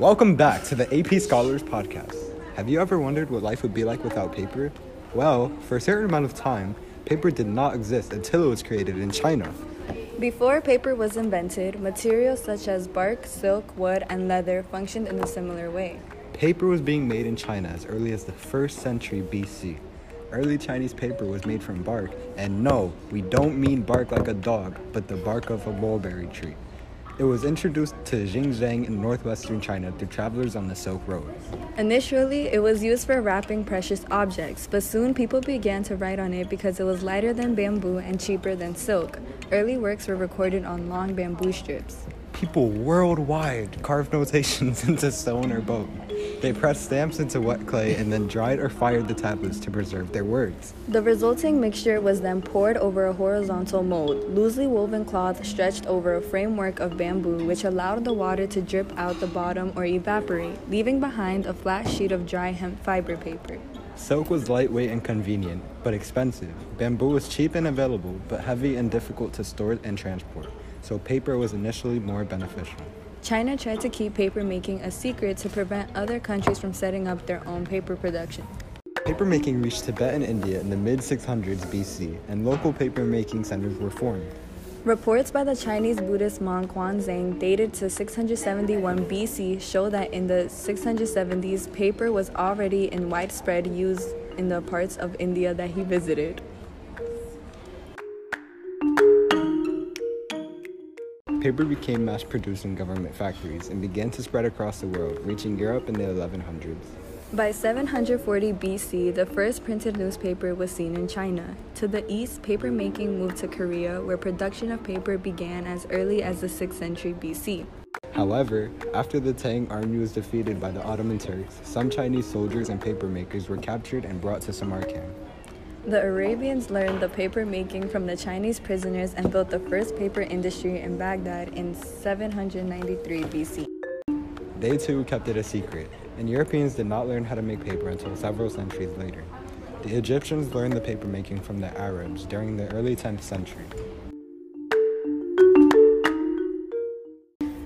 Welcome back to the AP Scholars Podcast. Have you ever wondered what life would be like without paper? Well, for a certain amount of time, paper did not exist until it was created in China. Before paper was invented, materials such as bark, silk, wood, and leather functioned in a similar way. Paper was being made in China as early as the 1st century BC. Early Chinese paper was made from bark, and no, we don't mean bark like a dog, but the bark of a mulberry tree. It was introduced to Xinjiang in northwestern China through travelers on the Silk Road. Initially, it was used for wrapping precious objects, but soon people began to write on it because it was lighter than bamboo and cheaper than silk. Early works were recorded on long bamboo strips. People worldwide carved notations into stone or bone. They pressed stamps into wet clay and then dried or fired the tablets to preserve their words. The resulting mixture was then poured over a horizontal mold, loosely woven cloth stretched over a framework of bamboo, which allowed the water to drip out the bottom or evaporate, leaving behind a flat sheet of dry hemp fiber paper. Silk was lightweight and convenient, but expensive. Bamboo was cheap and available, but heavy and difficult to store and transport, so paper was initially more beneficial. China tried to keep papermaking a secret to prevent other countries from setting up their own paper production. Papermaking reached Tibet and India in the mid 600s BC, and local papermaking centers were formed. Reports by the Chinese Buddhist monk Xuanzang dated to 671 BC show that in the 670s, paper was already in widespread use in the parts of India that he visited. Paper became mass produced in government factories and began to spread across the world, reaching Europe in the 1100s. By 740 BC, the first printed newspaper was seen in China. To the east, papermaking moved to Korea, where production of paper began as early as the 6th century BC. However, after the Tang army was defeated by the Ottoman Turks, some Chinese soldiers and papermakers were captured and brought to Samarkand. The Arabians learned the paper making from the Chinese prisoners and built the first paper industry in Baghdad in 793 BC. They too kept it a secret, and Europeans did not learn how to make paper until several centuries later. The Egyptians learned the paper making from the Arabs during the early 10th century.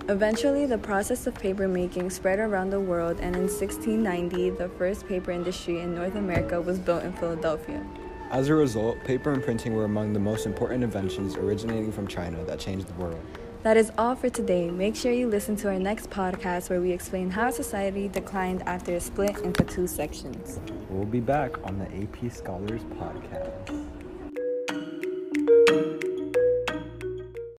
Eventually, the process of paper making spread around the world, and in 1690, the first paper industry in North America was built in Philadelphia. As a result, paper and printing were among the most important inventions originating from China that changed the world. That is all for today. Make sure you listen to our next podcast where we explain how society declined after it split into two sections. We'll be back on the AP Scholars Podcast.